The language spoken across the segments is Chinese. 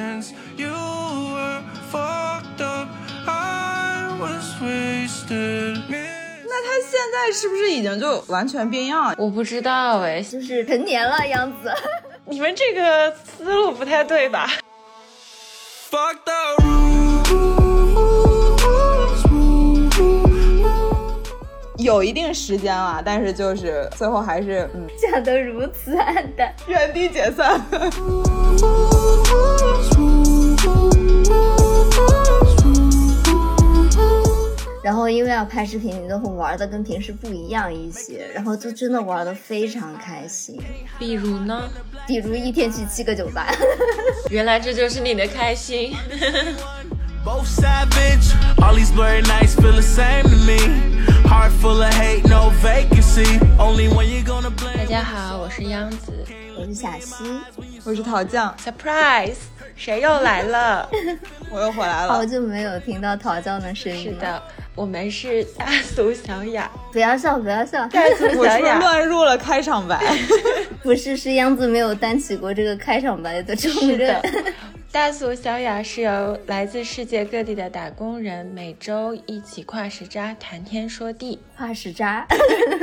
patience. You were fucked up. I was wasted. 那他现在是不是已经就完全变样了？我不知道哎，就是成年了样子。你们这个思路不太对吧？Fuck the rules. 有一定时间了，但是就是最后还是嗯 讲得如此黯淡，原地解散。然后因为要拍视频，你都会玩的跟平时不一样一些，然后就真的玩的非常开心。比如呢？比如一天去七个酒吧，原来这就是你的开心。Both savage. All these blurry nights feel the same to me. Heart full of hate, no vacancy. Only when you gonna blame. 大家好，我是央子。我是小溪，我是桃酱，Surprise，谁又来了？我又回来了。好久没有听到桃酱的声音了。是的，我们是大俗小雅。不要笑，不要笑，大俗我是不是小雅，乱入了开场白？不是是央子没有担起过这个开场白的重是任的。。大俗小雅是由来自世界各地的打工人每周一起跨时差谈天说地。跨时差，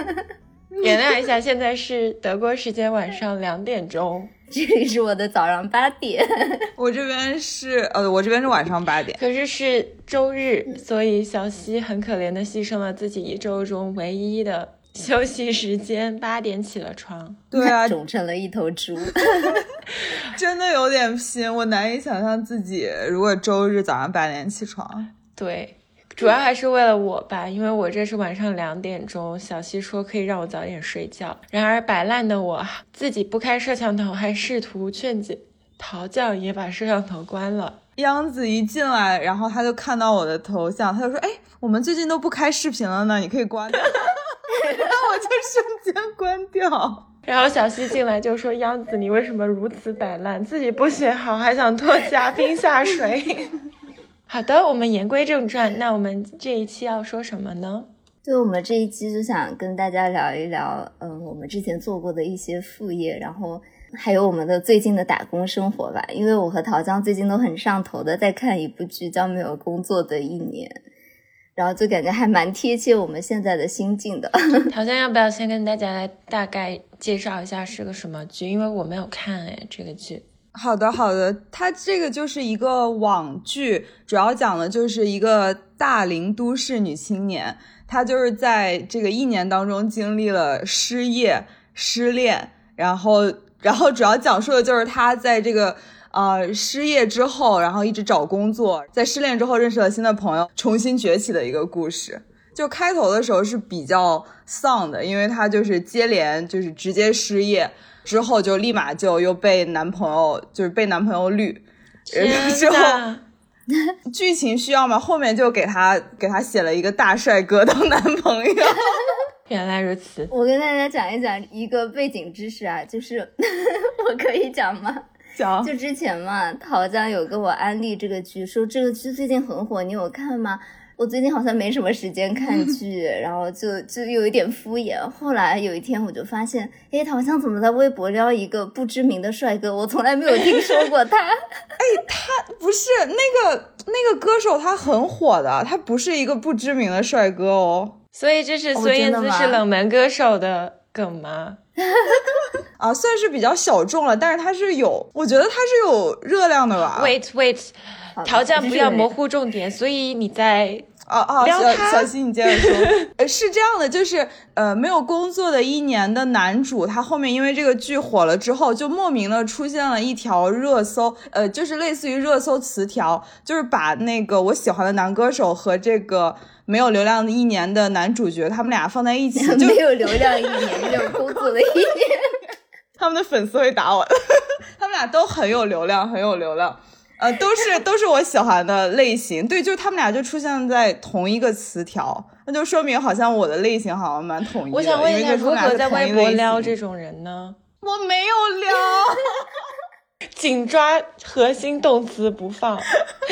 原谅一下，现在是德国时间晚上两点钟，这里是我的早上八点。我这边是呃，我这边是晚上八点。可是是周日，所以小西很可怜的牺牲了自己一周中唯一的休息时间，八点起了床。对啊，肿成了一头猪。真的有点拼，我难以想象自己如果周日早上八点起床。对，主要还是为了我吧，因为我这是晚上两点钟，小西说可以让我早点睡觉。然而摆烂的我自己不开摄像头，还试图劝解陶酱也把摄像头关了。央子一进来，然后他就看到我的头像，他就说：“哎，我们最近都不开视频了呢，你可以关掉。”那我就瞬间关掉。然后小西进来就说：“央子，你为什么如此摆烂？自己不学好，还想拖嘉宾下水？”好的，我们言归正传，那我们这一期要说什么呢？就我们这一期就想跟大家聊一聊，嗯，我们之前做过的一些副业，然后还有我们的最近的打工生活吧。因为我和桃江最近都很上头的在看一部剧，叫《没有工作的一年》，然后就感觉还蛮贴切我们现在的心境的。桃江要不要先跟大家来大概介绍一下是个什么剧？因为我没有看哎这个剧。好的，好的，它这个就是一个网剧，主要讲的就是一个大龄都市女青年，她就是在这个一年当中经历了失业、失恋，然后，然后主要讲述的就是她在这个呃失业之后，然后一直找工作，在失恋之后认识了新的朋友，重新崛起的一个故事。就开头的时候是比较丧的，因为她就是接连就是直接失业。之后就立马就又被男朋友就是被男朋友绿，天之后，剧情需要嘛，后面就给他给他写了一个大帅哥当男朋友。原来如此。我跟大家讲一讲一个背景知识啊，就是 我可以讲吗？讲就之前嘛，桃江有跟我安利这个剧，说这个剧最近很火，你有看吗？我最近好像没什么时间看剧，然后就就有一点敷衍。后来有一天我就发现，哎，桃江怎么在微博撩一个不知名的帅哥？我从来没有听说过他。不是那个那个歌手，他很火的，他不是一个不知名的帅哥哦。所以这是哦孙燕姿是冷门歌手的梗吗？啊，算是比较小众了，但是他是有，我觉得他是有热量的吧。Wait wait，好的桃酱不要模糊重点，所以你在哦哦，小小西，你接着说。呃，是这样的，就是呃，没有工作的一年的男主，他后面因为这个剧火了之后，就莫名的出现了一条热搜，呃，就是类似于热搜词条，就是把那个我喜欢的男歌手和这个没有流量的一年的男主角，他们俩放在一起，就没有流量一年，没有工作的一年。他们的粉丝会打我的，他们俩都很有流量，很有流量。呃，都是都是我喜欢的类型，对，就是他们俩就出现在同一个词条，那就说明好像我的类型好像蛮统一的。我想问一下，如何在微博撩这种人呢？我没有撩，紧抓核心动词不放。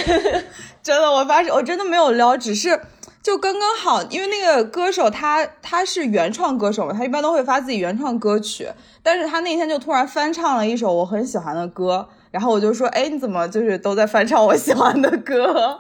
真的，我发誓我真的没有撩，只是就刚刚好，因为那个歌手他他是原创歌手嘛，他一般都会发自己原创歌曲，但是他那天就突然翻唱了一首我很喜欢的歌，然后我就说，哎，你怎么就是都在翻唱我喜欢的歌？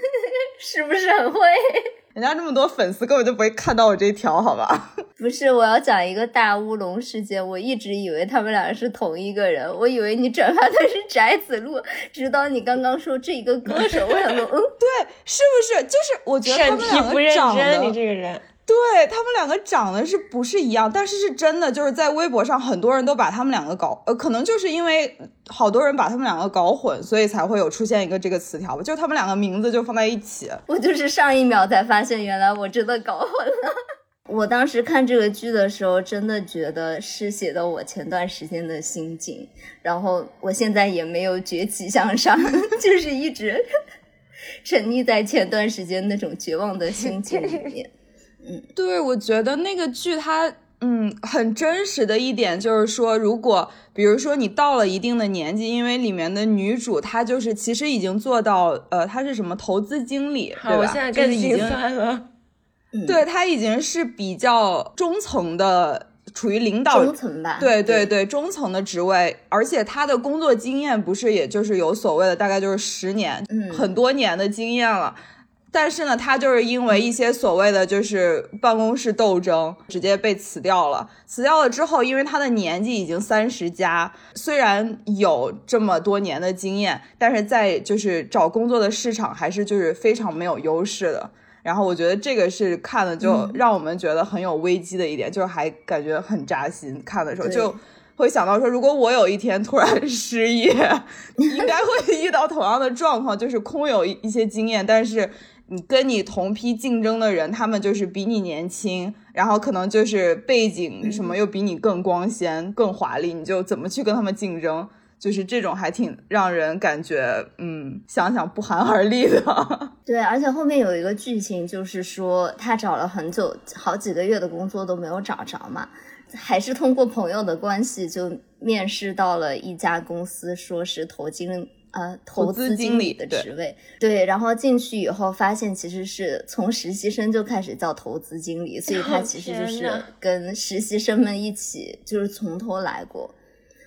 是不是很会？人家这么多粉丝根本就不会看到我这条，好吧？不是，我要讲一个大乌龙事件。我一直以为他们俩是同一个人，我以为你转发的是翟子路，直到你刚刚说这一个歌手，我想说，嗯，对，是不是？就是我觉得他们两个长得，你这个人。对他们两个长得是不是一样？但是是真的，就是在微博上很多人都把他们两个搞，呃，可能就是因为好多人把他们两个搞混，所以才会有出现一个这个词条吧。就他们两个名字就放在一起。我就是上一秒才发现，原来我真的搞混了。我当时看这个剧的时候，真的觉得是写的我前段时间的心境。然后我现在也没有崛起向上，就是一直 沉溺在前段时间那种绝望的心情里面。嗯，对，我觉得那个剧它，嗯，很真实的一点就是说，如果比如说你到了一定的年纪，因为里面的女主她就是其实已经做到，呃，她是什么投资经理，对吧？我现在更心酸了。对，她已经是比较中层的，处于领导中层吧？对对对，中层的职位，而且她的工作经验不是也就是有所谓的，大概就是十年，嗯，很多年的经验了。但是呢，他就是因为一些所谓的就是办公室斗争，直接被辞掉了。辞掉了之后，因为他的年纪已经三十加，虽然有这么多年的经验，但是在就是找工作的市场还是就是非常没有优势的。然后我觉得这个是看了就让我们觉得很有危机的一点，就是还感觉很扎心。看的时候就会想到说，如果我有一天突然失业，应该会遇到同样的状况，就是空有一些经验，但是。你跟你同批竞争的人，他们就是比你年轻，然后可能就是背景什么又比你更光鲜、更华丽，你就怎么去跟他们竞争？就是这种还挺让人感觉，嗯，想想不寒而栗的。对，而且后面有一个剧情，就是说他找了很久、好几个月的工作都没有找着嘛，还是通过朋友的关系就面试到了一家公司，说是投金。呃，投资经理的职位，对，然后进去以后发现其实是从实习生就开始叫投资经理，所以他其实就是跟实习生们一起就是从头来过。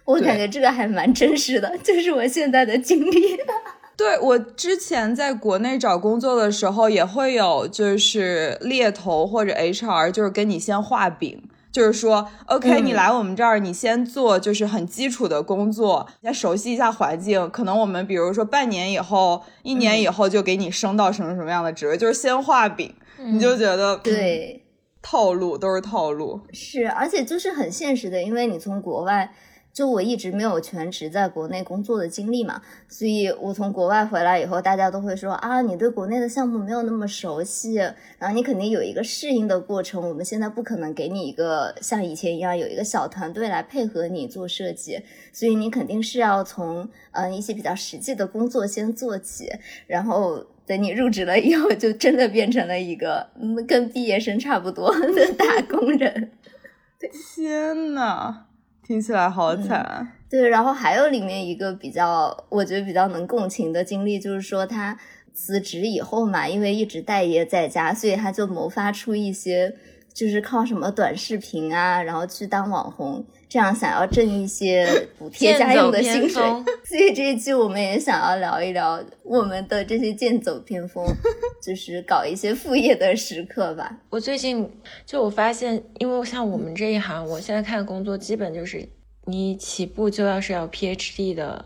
我感觉这个还蛮真实的，就是我现在的经历。对我之前在国内找工作的时候，也会有就是猎头或者 HR，就是跟你先画饼。就是说，OK，你来我们这儿，你先做就是很基础的工作，先熟悉一下环境。可能我们比如说半年以后、一年以后就给你升到什么什么样的职位，就是先画饼，你就觉得对，套路都是套路。是，而且就是很现实的，因为你从国外。就我一直没有全职在国内工作的经历嘛，所以我从国外回来以后，大家都会说啊，你对国内的项目没有那么熟悉，然后你肯定有一个适应的过程。我们现在不可能给你一个像以前一样有一个小团队来配合你做设计，所以你肯定是要从嗯一些比较实际的工作先做起，然后等你入职了以后，就真的变成了一个嗯跟毕业生差不多的 打工人。天呐！听起来好惨啊，对。然后还有里面一个比较，我觉得比较能共情的经历，就是说他辞职以后嘛，因为一直待业在家，所以他就谋发出一些，就是靠什么短视频啊，然后去当网红，这样想要挣一些 补贴家用的薪水。所以这一期我们也想要聊一聊我们的这些剑走偏锋，就是搞一些副业的时刻吧。我最近就我发现，因为像我们这一行，我现在看工作基本就是你起步就要是要 PhD 的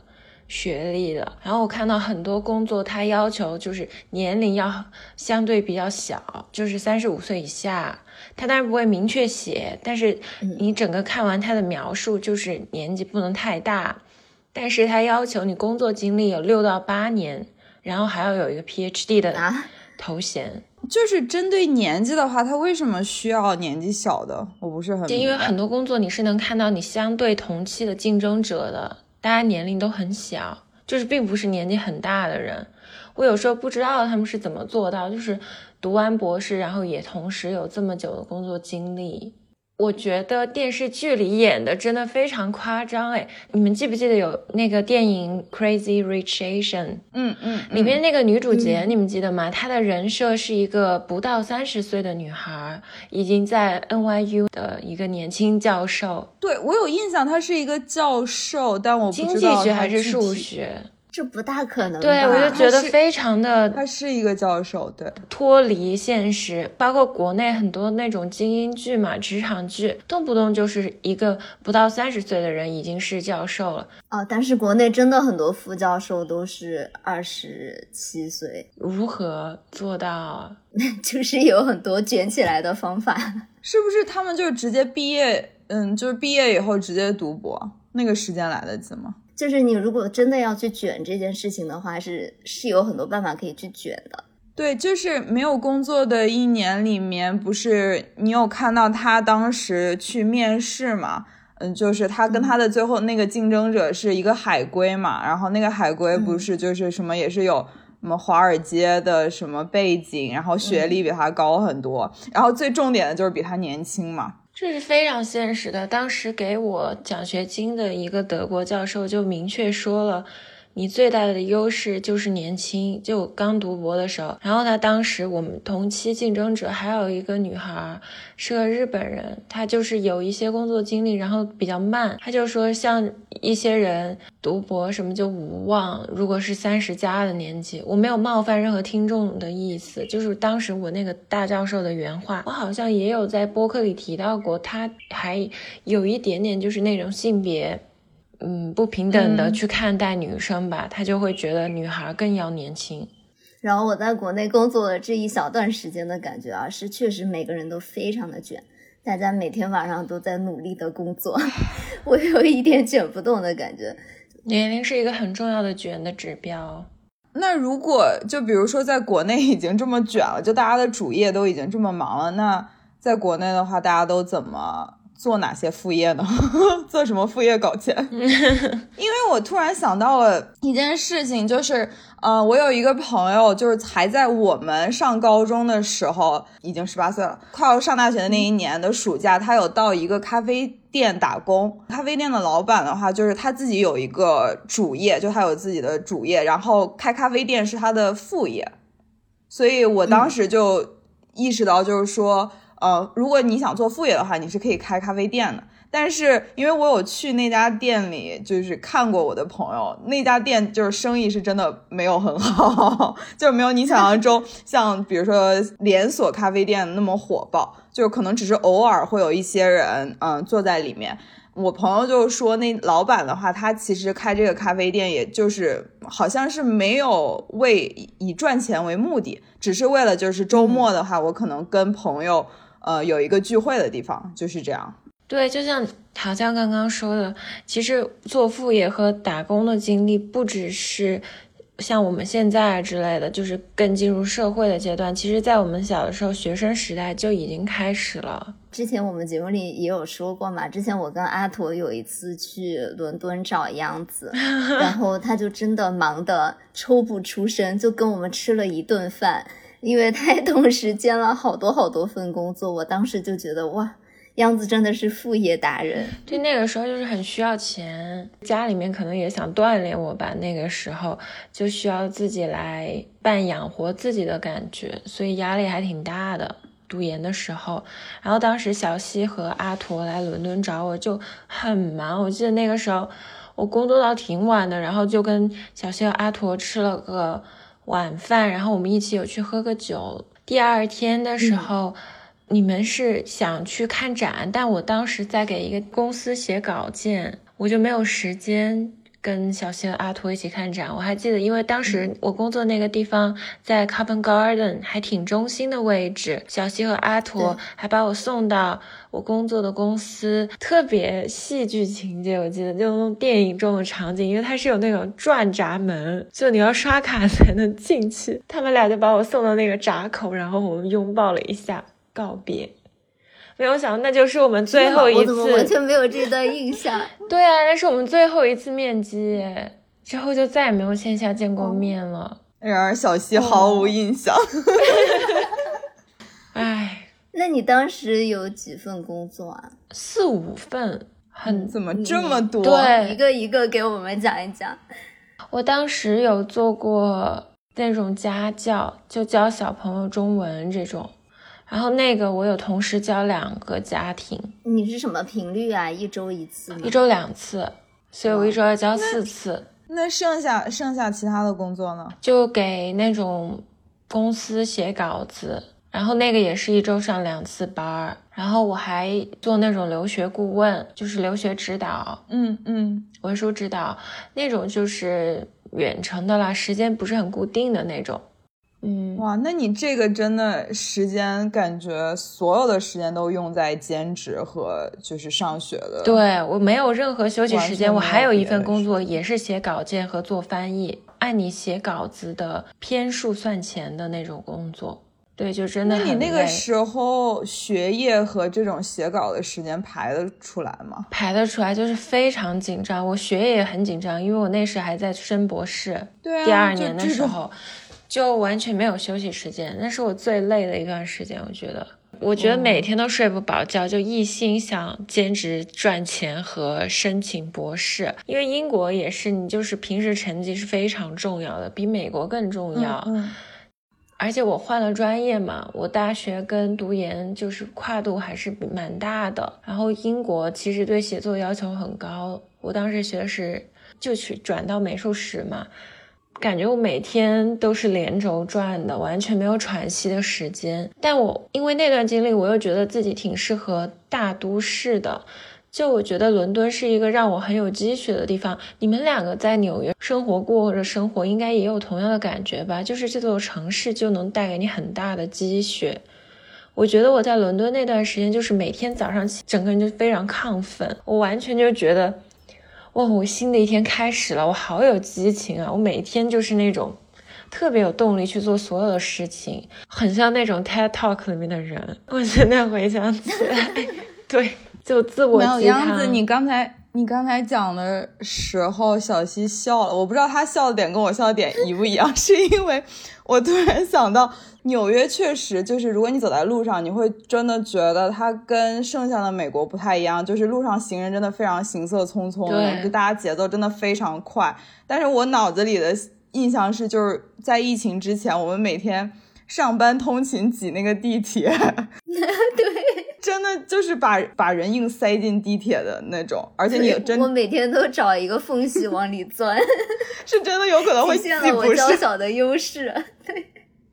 学历的。然后我看到很多工作，它要求就是年龄要相对比较小，就是三十五岁以下。他当然不会明确写，但是你整个看完他的描述，就是年纪不能太大。但是他要求你工作经历有六到八年，然后还要有一个 PhD 的头衔。就是针对年纪的话，他为什么需要年纪小的？我不是很因为很多工作你是能看到你相对同期的竞争者的，大家年龄都很小，就是并不是年纪很大的人。我有时候不知道他们是怎么做到，就是读完博士，然后也同时有这么久的工作经历。我觉得电视剧里演的真的非常夸张哎！你们记不记得有那个电影《Crazy Rich Asian》？嗯嗯，里面那个女主角你们记得吗？她的人设是一个不到三十岁的女孩，已经在 NYU 的一个年轻教授。对我有印象，她是一个教授，但我不知道经济学还是数学。这不大可能。对，我就觉得非常的，他是一个教授，对，脱离现实。包括国内很多那种精英剧嘛，职场剧，动不动就是一个不到三十岁的人已经是教授了。哦，但是国内真的很多副教授都是二十七岁。如何做到？就是有很多卷起来的方法。是不是他们就直接毕业？嗯，就是毕业以后直接读博，那个时间来得及吗？就是你如果真的要去卷这件事情的话，是是有很多办法可以去卷的。对，就是没有工作的一年里面，不是你有看到他当时去面试嘛？嗯，就是他跟他的最后那个竞争者是一个海归嘛，然后那个海归不是就是什么也是有什么华尔街的什么背景，然后学历比他高很多，然后最重点的就是比他年轻嘛。这是非常现实的。当时给我奖学金的一个德国教授就明确说了。你最大的优势就是年轻，就刚读博的时候。然后他当时我们同期竞争者还有一个女孩，是个日本人，她就是有一些工作经历，然后比较慢。他就说，像一些人读博什么就无望。如果是三十加的年纪，我没有冒犯任何听众的意思，就是当时我那个大教授的原话，我好像也有在播客里提到过，他还有一点点就是那种性别。嗯，不平等的去看待女生吧，他就会觉得女孩更要年轻。然后我在国内工作的这一小段时间的感觉啊，是确实每个人都非常的卷，大家每天晚上都在努力的工作，我有一点卷不动的感觉。年龄是一个很重要的卷的指标。那如果就比如说在国内已经这么卷了，就大家的主业都已经这么忙了，那在国内的话，大家都怎么？做哪些副业呢？做什么副业搞钱？因为我突然想到了一件事情，就是，呃，我有一个朋友，就是还在我们上高中的时候，已经十八岁了，快要上大学的那一年的暑假，他有到一个咖啡店打工。咖啡店的老板的话，就是他自己有一个主业，就他有自己的主业，然后开咖啡店是他的副业。所以我当时就意识到，就是说。呃，如果你想做副业的话，你是可以开咖啡店的。但是因为我有去那家店里，就是看过我的朋友，那家店就是生意是真的没有很好，就没有你想象中像比如说连锁咖啡店那么火爆，就是可能只是偶尔会有一些人嗯坐在里面。我朋友就说，那老板的话，他其实开这个咖啡店，也就是好像是没有为以赚钱为目的，只是为了就是周末的话，我可能跟朋友。呃，有一个聚会的地方就是这样。对，就像陶江刚刚说的，其实做副业和打工的经历，不只是像我们现在之类的，就是更进入社会的阶段。其实，在我们小的时候，学生时代就已经开始了。之前我们节目里也有说过嘛，之前我跟阿驼有一次去伦敦找杨子，然后他就真的忙得抽不出身，就跟我们吃了一顿饭。因为他同时兼了好多好多份工作，我当时就觉得哇，样子真的是副业达人。对，那个时候就是很需要钱，家里面可能也想锻炼我吧，那个时候就需要自己来办养活自己的感觉，所以压力还挺大的。读研的时候，然后当时小西和阿驼来伦敦找我，就很忙。我记得那个时候我工作到挺晚的，然后就跟小西和阿驼吃了个。晚饭，然后我们一起有去喝个酒。第二天的时候，你们是想去看展，但我当时在给一个公司写稿件，我就没有时间。跟小西和阿图一起看展，我还记得，因为当时我工作那个地方在 Covent Garden，还挺中心的位置。小西和阿图还把我送到我工作的公司，特别戏剧情节，我记得就那种电影中的场景，因为它是有那种转闸门，就你要刷卡才能进去。他们俩就把我送到那个闸口，然后我们拥抱了一下，告别。没有想到，那就是我们最后一次，完全没有这段印象。对啊，那是我们最后一次面基，之后就再也没有线下见过面了。然而小西毫无印象。唉，那你当时有几份工作啊？四五份，很怎么这么多？对，一个一个给我们讲一讲。我当时有做过那种家教，就教小朋友中文这种，然后那个我有同时教两个家庭。你是什么频率啊？一周一次吗？一周两次，所以我一周要教四次。那剩下剩下其他的工作呢？就给那种公司写稿子。然后那个也是一周上两次班儿，然后我还做那种留学顾问，就是留学指导，嗯嗯，文书指导那种，就是远程的啦，时间不是很固定的那种。嗯，哇，那你这个真的时间感觉所有的时间都用在兼职和就是上学的。对我没有任何休息时间，我还有一份工作也是写稿件和做翻译，按你写稿子的篇数算钱的那种工作。对，就真的。那你那个时候学业和这种写稿的时间排得出来吗？排得出来，就是非常紧张。我学业也很紧张，因为我那时还在升博士，对啊，第二年的时候就完全没有休息时间，那是我最累的一段时间。我觉得，我觉得每天都睡不饱觉，就一心想兼职赚钱和申请博士。因为英国也是，你就是平时成绩是非常重要的，比美国更重要。嗯。而且我换了专业嘛，我大学跟读研就是跨度还是蛮大的。然后英国其实对写作要求很高，我当时学的是就去转到美术史嘛，感觉我每天都是连轴转的，完全没有喘息的时间。但我因为那段经历，我又觉得自己挺适合大都市的。就我觉得伦敦是一个让我很有积蓄的地方。你们两个在纽约生活过或者生活，应该也有同样的感觉吧？就是这座城市就能带给你很大的积蓄。我觉得我在伦敦那段时间，就是每天早上起，整个人就非常亢奋。我完全就觉得，哇，我新的一天开始了，我好有激情啊！我每天就是那种特别有动力去做所有的事情，很像那种 TED Talk 里面的人。我现在回想起来，对。就自我没有杨子。你刚才你刚才讲的时候，小溪笑了。我不知道他笑的点跟我笑的点一不一样，是因为我突然想到，纽约确实就是，如果你走在路上，你会真的觉得它跟剩下的美国不太一样，就是路上行人真的非常行色匆匆，就大家节奏真的非常快。但是我脑子里的印象是，就是在疫情之前，我们每天。上班通勤挤那个地铁，对，真的就是把把人硬塞进地铁的那种，而且你真我每天都找一个缝隙往里钻，是真的有可能会体现了我娇小的优势。对，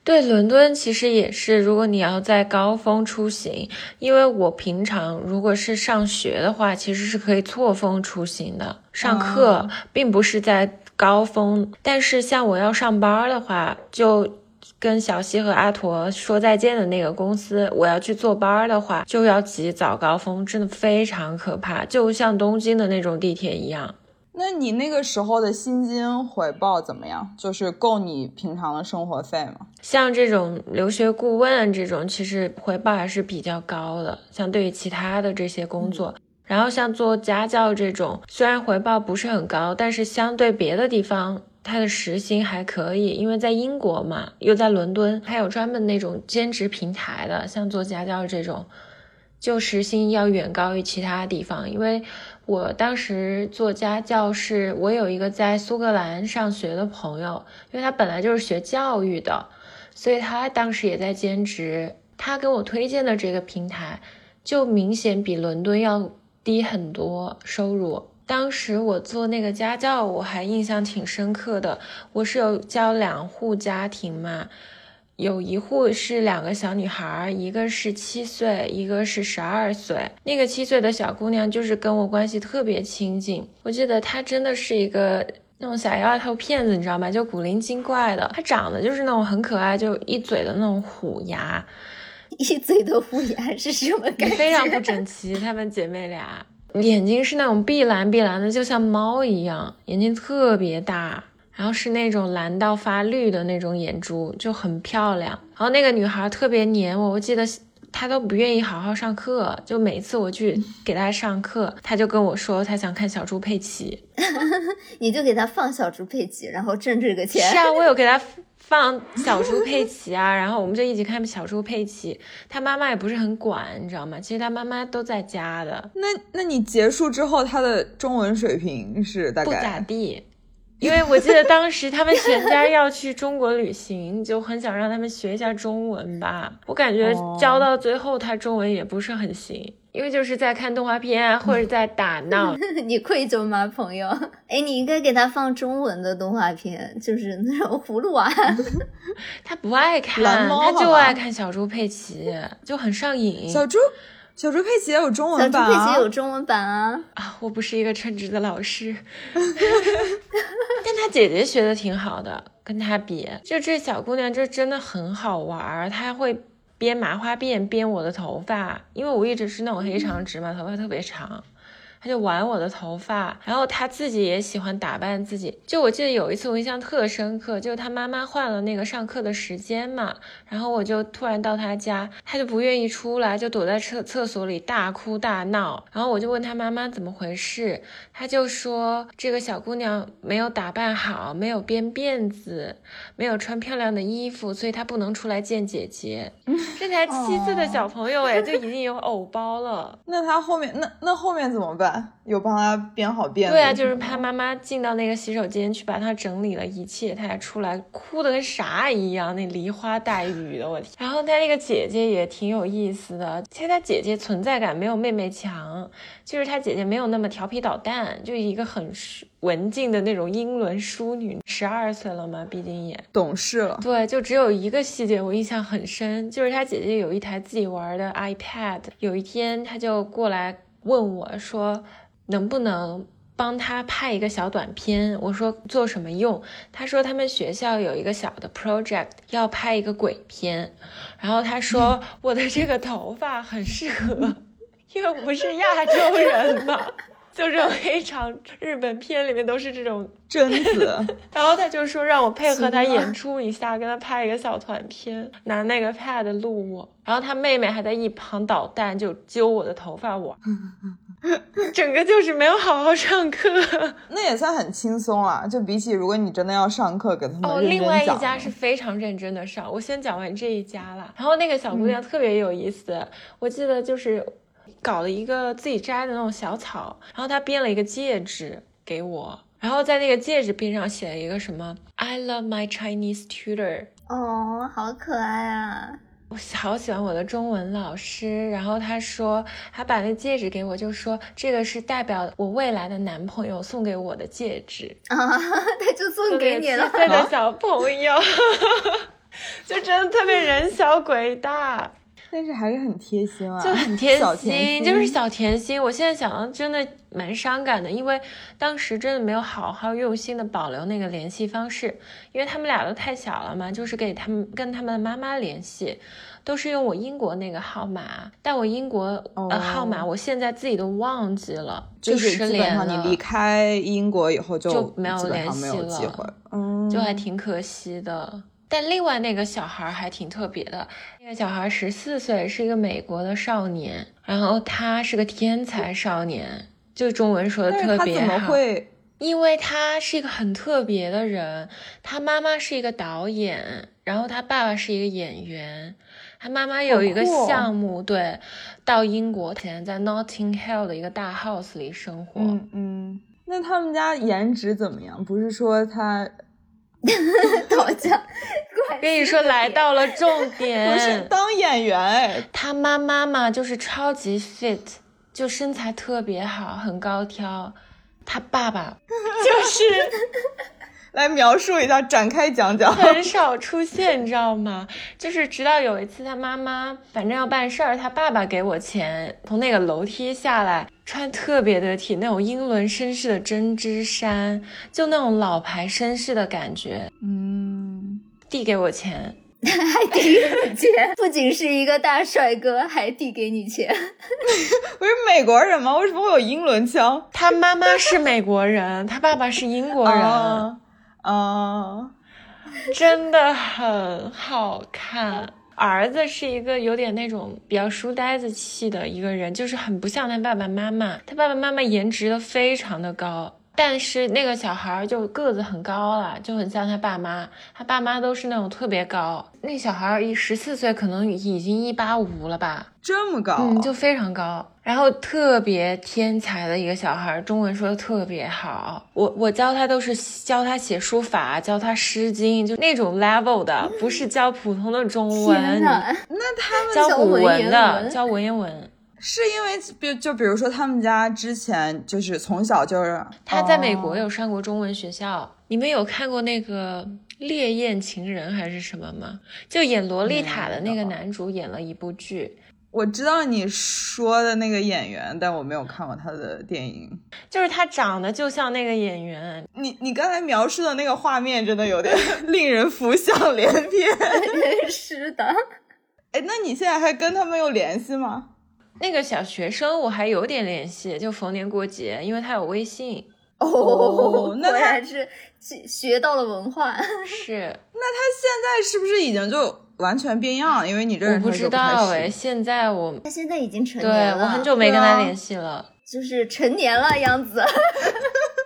对，伦敦其实也是，如果你要在高峰出行，因为我平常如果是上学的话，其实是可以错峰出行的，上课并不是在高峰，但是像我要上班的话，就。跟小西和阿驼说再见的那个公司，我要去坐班的话，就要挤早高峰，真的非常可怕，就像东京的那种地铁一样。那你那个时候的薪金回报怎么样？就是够你平常的生活费吗？像这种留学顾问这种，其实回报还是比较高的，相对于其他的这些工作。然后像做家教这种，虽然回报不是很高，但是相对别的地方。他的时薪还可以，因为在英国嘛，又在伦敦，还有专门那种兼职平台的，像做家教这种，就时薪要远高于其他地方。因为我当时做家教，是我有一个在苏格兰上学的朋友，因为他本来就是学教育的，所以他当时也在兼职。他给我推荐的这个平台，就明显比伦敦要低很多收入。当时我做那个家教，我还印象挺深刻的。我是有教两户家庭嘛，有一户是两个小女孩，一个是七岁，一个是十二岁。那个七岁的小姑娘就是跟我关系特别亲近。我记得她真的是一个那种小丫头片子，你知道吗？就古灵精怪的。她长得就是那种很可爱，就一嘴的那种虎牙，一嘴的虎牙是什么感觉？非常不整齐。她们姐妹俩。眼睛是那种碧蓝碧蓝的，就像猫一样，眼睛特别大，然后是那种蓝到发绿的那种眼珠，就很漂亮。然后那个女孩特别黏我，我记得他都不愿意好好上课，就每次我去给他上课，他就跟我说他想看小猪佩奇。你就给他放小猪佩奇，然后挣这个钱。是啊，我有给他 放小猪佩奇啊，然后我们就一起看小猪佩奇。他妈妈也不是很管，你知道吗？其实他妈妈都在家的。那那你结束之后，他的中文水平是大概不咋地。因为我记得当时他们全家要去中国旅行，就很想让他们学一下中文吧。我感觉教到最后，他中文也不是很行，因为就是在看动画片啊，或者在打闹。你愧疚吗，朋友？哎，你应该给他放中文的动画片，就是那种葫芦娃。他不爱看，他就爱看小猪佩奇，就很上瘾。小猪。小猪佩奇也有中文版啊！小猪佩奇有中文版啊！啊，我不是一个称职的老师，但他姐姐学的挺好的，跟他比，就这小姑娘就真的很好玩，她会编麻花辫编我的头发，因为我一直是那种黑长直嘛，头发特别长。他就玩我的头发，然后他自己也喜欢打扮自己。就我记得有一次我印象特深刻，就是他妈妈换了那个上课的时间嘛，然后我就突然到他家，他就不愿意出来，就躲在厕厕所里大哭大闹。然后我就问他妈妈怎么回事，他就说这个小姑娘没有打扮好，没有编辫子，没有穿漂亮的衣服，所以她不能出来见姐姐。这才七岁的小朋友哎，就已经有藕包了。那他后面那那后面怎么办？有帮他编好辫子。对啊，就是怕妈妈进到那个洗手间去把他整理了一切，他才出来，哭的跟啥一样，那梨花带雨的，我天。然后他那个姐姐也挺有意思的，其实他姐姐存在感没有妹妹强，就是他姐姐没有那么调皮捣蛋，就一个很文静的那种英伦淑女，十二岁了嘛，毕竟也懂事了。对，就只有一个细节我印象很深，就是他姐姐有一台自己玩的 iPad，有一天他就过来。问我说能不能帮他拍一个小短片？我说做什么用？他说他们学校有一个小的 project 要拍一个鬼片，然后他说我的这个头发很适合，因为不是亚洲人嘛。就这种黑长日本片里面都是这种 贞子，然后他就说让我配合他演出一下，跟他拍一个小团片，拿那个 pad 录我，然后他妹妹还在一旁捣蛋，就揪我的头发玩，整个就是没有好好上课。那也算很轻松啊，就比起如果你真的要上课给他们哦，另外一家是非常认真的上，我先讲完这一家了。然后那个小姑娘特别有意思，我记得就是。搞了一个自己摘的那种小草，然后他编了一个戒指给我，然后在那个戒指边上写了一个什么 “I love my Chinese tutor”。哦，好可爱啊！我好喜欢我的中文老师。然后他说，他把那戒指给我，就说这个是代表我未来的男朋友送给我的戒指啊，他就送给你了。七岁的 小朋友，就真的特别人小鬼大。但是还是很贴心啊，就很贴 心，就是小甜心。我现在想到真的蛮伤感的，因为当时真的没有好好用心的保留那个联系方式，因为他们俩都太小了嘛，就是给他们跟他们的妈妈联系，都是用我英国那个号码，但我英国呃号码我现在自己都忘记了，就是基本上你离开英国以后就没有联系了，嗯，就还挺可惜的。但另外那个小孩还挺特别的，那个小孩十四岁，是一个美国的少年，然后他是个天才少年，就中文说的特别好。他怎么会？因为他是一个很特别的人，他妈妈是一个导演，然后他爸爸是一个演员，他妈妈有一个项目，对，到英国，前在 Notting Hill 的一个大 house 里生活。嗯嗯，那他们家颜值怎么样？不是说他。好像 跟你说来到了重点，不是当演员。他妈妈嘛，就是超级 fit，就身材特别好，很高挑。他爸爸 就是。来描述一下，展开讲讲。很少出现，你知道吗？就是直到有一次，他妈妈反正要办事儿，他爸爸给我钱，从那个楼梯下来，穿特别的体，那种英伦绅士的针织衫，就那种老牌绅士的感觉。嗯，递给我钱，还递给你钱，不仅是一个大帅哥，还递给你钱。我是美国人吗？为什么会有英伦腔？他妈妈是美国人，他爸爸是英国人。啊，真的很好看。儿子是一个有点那种比较书呆子气的一个人，就是很不像他爸爸妈妈。他爸爸妈妈颜值都非常的高，但是那个小孩就个子很高了，就很像他爸妈。他爸妈都是那种特别高，那小孩一十四岁可能已经一八五了吧，这么高，嗯，就非常高。然后特别天才的一个小孩，中文说的特别好。我我教他都是教他写书法，教他诗经，就那种 level 的，不是教普通的中文。那他们教古文的，教文言文。是因为比就比如说他们家之前就是从小就是他在美国有上过中文学校。你们有看过那个《烈焰情人》还是什么吗？就演洛丽塔的那个男主演了一部剧。我知道你说的那个演员，但我没有看过他的电影。就是他长得就像那个演员。你你刚才描述的那个画面，真的有点 令人浮想联翩。是的。哎，那你现在还跟他们有联系吗？那个小学生我还有点联系，就逢年过节，因为他有微信。哦，那他是学到了文化。是。那他现在是不是已经就？完全变样了，因为你这人我不知道哎。现在我他现在已经成年了，对我很久没跟他联系了，就是成年了样子。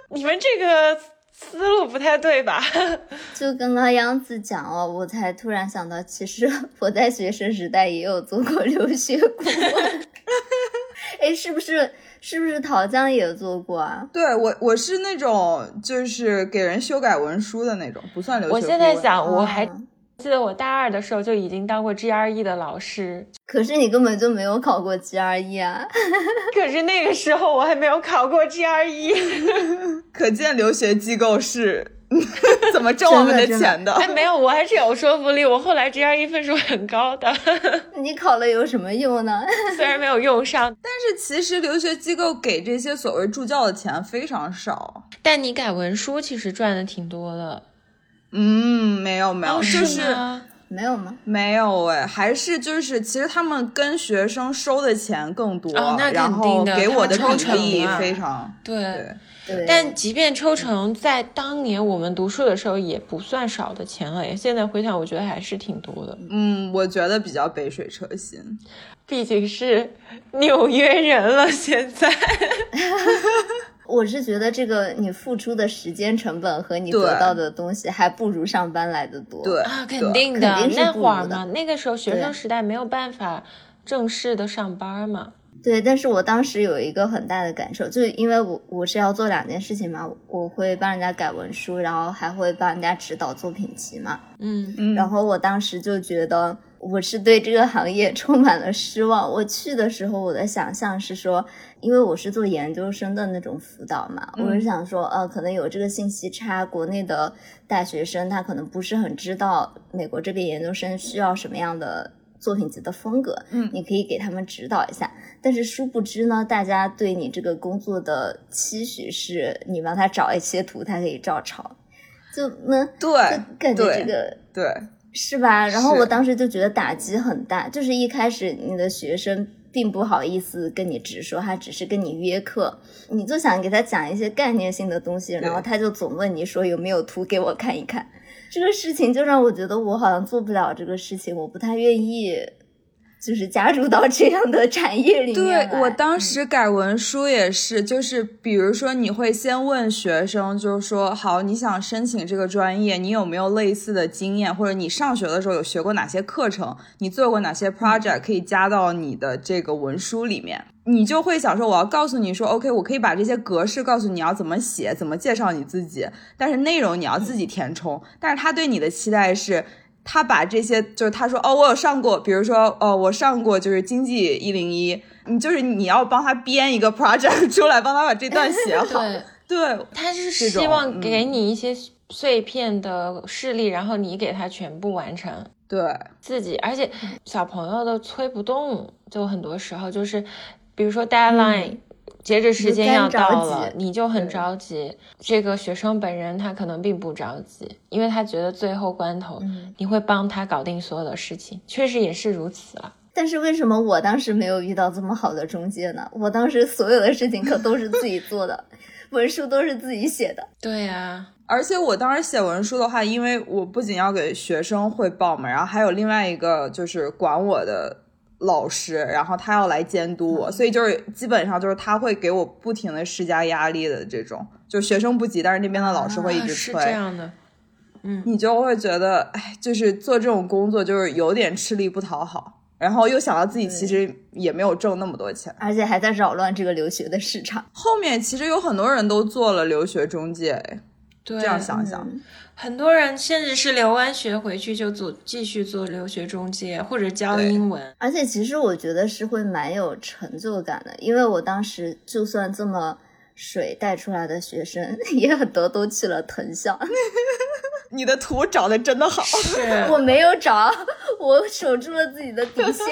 你们这个思路不太对吧？就刚刚杨子讲哦，我才突然想到，其实我在学生时代也有做过留学顾问。哎，是不是？是不是桃江也做过啊？对我，我是那种就是给人修改文书的那种，不算留学。我现在想，我还。记得我大二的时候就已经当过 GRE 的老师，可是你根本就没有考过 GRE 啊！可是那个时候我还没有考过 GRE，可见留学机构是 怎么挣我们的钱的。哎，没有，我还是有说服力。我后来 GRE 分数很高的。你考了有什么用呢？虽然没有用上，但是其实留学机构给这些所谓助教的钱非常少。但你改文书其实赚的挺多的。嗯，没有没有，就是没有吗？没有哎，还是就是其实他们跟学生收的钱更多，然后给我的比例非常对对。但即便抽成，在当年我们读书的时候也不算少的钱了，现在回想，我觉得还是挺多的。嗯，我觉得比较杯水车薪，毕竟是纽约人了，现在。我是觉得这个你付出的时间成本和你得到的东西还不如上班来的多。对啊，肯定的，定那会儿嘛，那个时候学生时代没有办法正式的上班嘛。对，但是我当时有一个很大的感受，就是因为我我是要做两件事情嘛，我会帮人家改文书，然后还会帮人家指导作品集嘛。嗯嗯。然后我当时就觉得。我是对这个行业 充满了失望。我去的时候，我的想象是说，因为我是做研究生的那种辅导嘛，我是想说，呃，可能有这个信息差，国内的大学生他可能不是很知道美国这边研究生需要什么样的作品集的风格，嗯，你可以给他们指导一下。但是殊不知呢，大家对你这个工作的期许是你帮他找一些图，他可以照抄，就那对，感觉这个对。是吧？然后我当时就觉得打击很大，就是一开始你的学生并不好意思跟你直说，他只是跟你约课，你就想给他讲一些概念性的东西，然后他就总问你说有没有图给我看一看，这个事情就让我觉得我好像做不了这个事情，我不太愿意。就是加入到这样的产业里面。对我当时改文书也是，就是比如说你会先问学生，就是说好，你想申请这个专业，你有没有类似的经验，或者你上学的时候有学过哪些课程，你做过哪些 project 可以加到你的这个文书里面，你就会想说，我要告诉你说，OK，我可以把这些格式告诉你要怎么写，怎么介绍你自己，但是内容你要自己填充。但是他对你的期待是。他把这些，就是他说，哦，我有上过，比如说，哦，我上过就是经济一零一，你就是你要帮他编一个 project 出来，帮他把这段写好。对，对，他是希望给你一些碎片的事例，然后你给他全部完成。对，自己，而且小朋友都催不动，就很多时候就是，比如说 deadline。截止时间要到了，你就很着急。这个学生本人他可能并不着急，因为他觉得最后关头你会帮他搞定所有的事情，确实也是如此了。但是为什么我当时没有遇到这么好的中介呢？我当时所有的事情可都是自己做的，文书都是自己写的。对呀，而且我当时写文书的话，因为我不仅要给学生汇报嘛，然后还有另外一个就是管我的老师，然后他要来监督我，所以就是基本上就是他会给我不停的施加压力的这种，就学生不急，但是那边的老师会一直是催，这样的。嗯，你就会觉得，哎，就是做这种工作就是有点吃力不讨好，然后又想到自己其实也没有挣那么多钱，而且还在扰乱这个留学的市场。后面其实有很多人都做了留学中介，这样想想，嗯很多人甚至是留完学回去就做继续做留学中介或者教英文。而且其实我觉得是会蛮有成就感的，因为我当时就算这么水带出来的学生，也很多都去了藤校。你的图找的真的好，是，我没有找，我守住了自己的底线。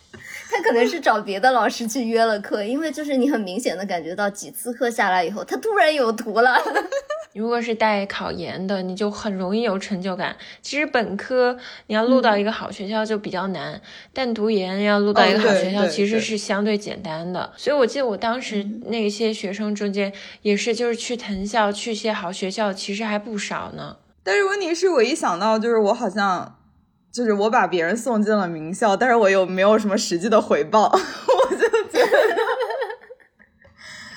他可能是找别的老师去约了课，因为就是你很明显的感觉到几次课下来以后，他突然有图了。如果是带考研的，你就很容易有成就感。其实本科你要录到一个好学校就比较难，但读研要录到一个好学校其实是相对简单的。所以我记得我当时那些学生中间也是，就是去藤校、去一些好学校，其实还不少呢。但是问题是我一想到就是我好像。就是我把别人送进了名校，但是我又没有什么实际的回报，我就觉得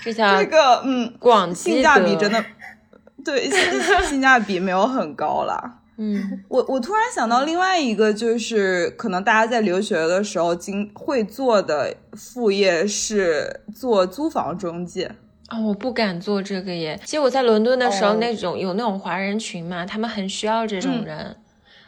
这叫这个嗯，广积性价比真的 对性性价比没有很高啦。嗯，我我突然想到另外一个，就是可能大家在留学的时候经会做的副业是做租房中介。啊、我不敢做这个耶。其实我在伦敦的时候，哦那种有那种华人群嘛，他们很需要这种人，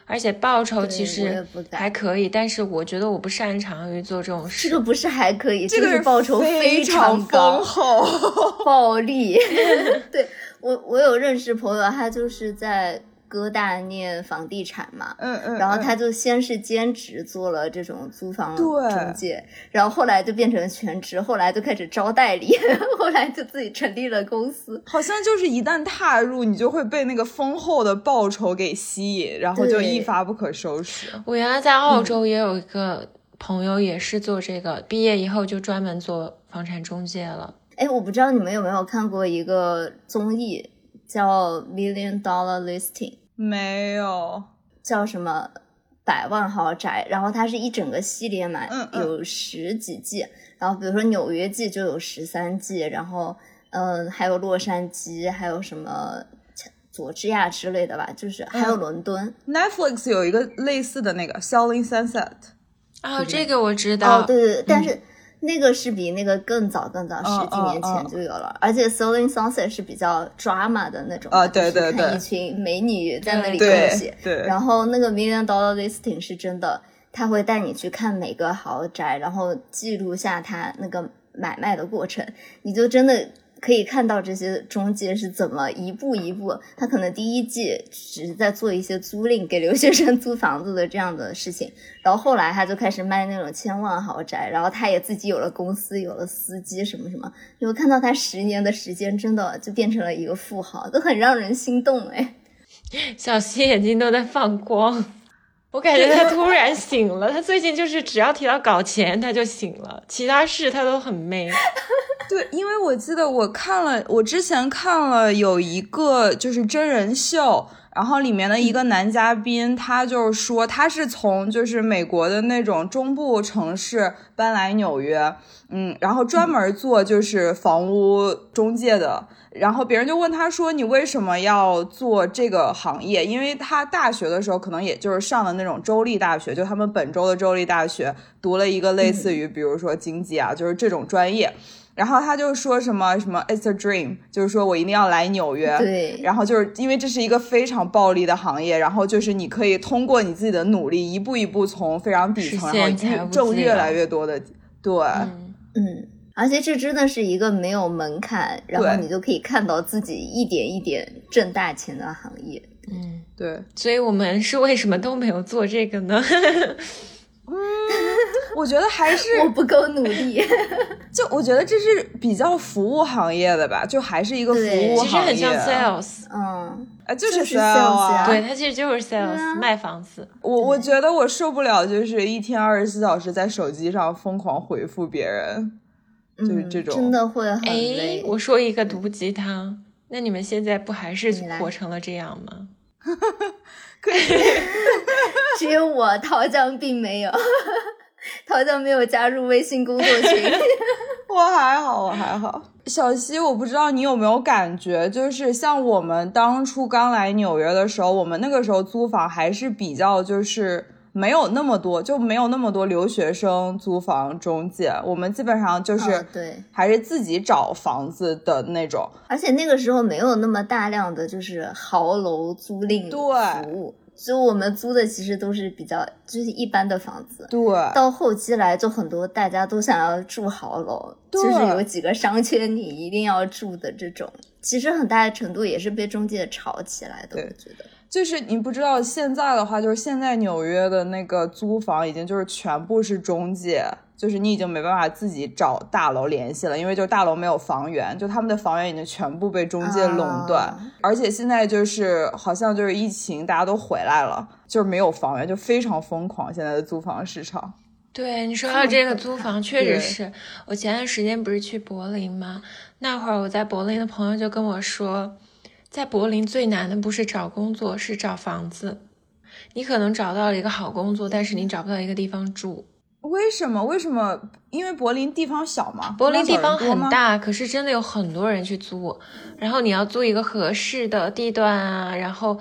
而且报酬其实还可以，但是我觉得我不擅长于做这种事这事。个不是还可以，这个是报酬非常丰高，厚。暴利。对我，我有认识朋友，他就是在哥大念房地产嘛，嗯嗯，嗯然后他就先是兼职做了这种租房中介，然后后来就变成全职，后来就开始招代理，后来就自己成立了公司。好像就是一旦踏入，你就会被那个丰厚的报酬给吸引，然后就一发不可收拾。我原来在澳洲也有一个朋友，也是做这个，毕业以后就专门做房产中介了。哎，我不知道你们有没有看过一个综艺叫《Million Dollar Listing》，没有，叫什么百万豪宅，然后它是一整个系列嘛，嗯嗯有十几季，然后比如说纽约季就有十三季，然后嗯、还有洛杉矶，还有什么佐治亚之类的吧，就是还有嗯伦敦。Netflix 有一个类似的那个《Selling Sunset》，哦，这个我知道。哦，对对对，但是。那个是比那个更早更早，嗯十几年前嗯。就有了，而且《Selling Sunset》是比较 drama 的那种啊对对对。一群美女在那里对狗血，对。然后那个 Million Dollar Listing 是真的，他会带你去看每个豪宅，然后记录下他那个买卖的过程，你就真的可以看到这些中介是怎么一步一步，他可能第一季只是在做一些租赁给留学生 租房子的这样的事情，然后后来他就开始卖那种千万豪宅，然后他也自己有了公司，有了司机什么什么，你会看到他十年的时间真的就变成了一个富豪，都很让人心动哎。小溪眼睛都在放光，我感觉他突然醒了。他最近就是只要提到搞钱他就醒了，其他事他都很媚。对，因为我记得我看了，我之前看了有一个就是真人秀，然后里面的一个男嘉宾，他就是说他是从就是美国的那种中部城市搬来纽约，嗯，然后专门做就是房屋中介的。然后别人就问他说：“你为什么要做这个行业？”因为他大学的时候可能也就是上了那种州立大学，就他们本州的州立大学，读了一个类似于比如说经济啊，就是这种专业。然后他就说什么什么 "It's a dream"，就是说我一定要来纽约。对然后就是因为这是一个非常暴利的行业，然后就是你可以通过你自己的努力，一步一步从非常底层，然后挣越来越多的，对。嗯，嗯，而且这真的是一个没有门槛，然后你就可以看到自己一点一点挣大钱的行业。嗯，对，所以我们是为什么都没有做这个呢？嗯我觉得还是我不够努力，就我觉得这是比较服务行业的吧，就还是一个服务行业，其实很像 sales，嗯，啊，就就是 sales 啊。对，它其实就是 sales，、啊卖房子。我我觉得我受不了，就是一天二十四小时在手机上疯狂回复别人，就是这种。真的会很累。我说一个毒鸡汤，那你们现在不还是活成了这样吗？可以，只有我桃酱并没有，桃酱没有加入微信工作群。我还好，我还好。小溪，我不知道你有没有感觉，就是像我们当初刚来纽约的时候，我们那个时候租房还是比较就是没有那么多，就没有那么多留学生租房中介，我们基本上就是对，还是自己找房子的那种。而且那个时候没有那么大量的就是豪楼租赁服务。所以我们租的其实都是比较就是一般的房子，对。到后期来就很多大家都想要住豪楼，就是有几个商圈你一定要住的这种，其实很大的程度也是被中介炒起来的。我觉得，就是你不知道现在的话，就是现在纽约的那个租房已经就是全部是中介。就是你已经没办法自己找大楼联系了，因为就大楼没有房源，就他们的房源已经全部被中介垄断。而且现在就是好像就是疫情，大家都回来了，就是没有房源，就非常疯狂。现在的租房市场，对你说到这个租房，确实是我前段时间不是去柏林吗？那会儿我在柏林的朋友就跟我说，在柏林最难的不是找工作，是找房子。你可能找到了一个好工作，但是你找不到一个地方住。为什么？为什么？因为柏林地方小嘛。柏林地方很大，可是真的有很多人去租。然后你要租一个合适的地段啊，然后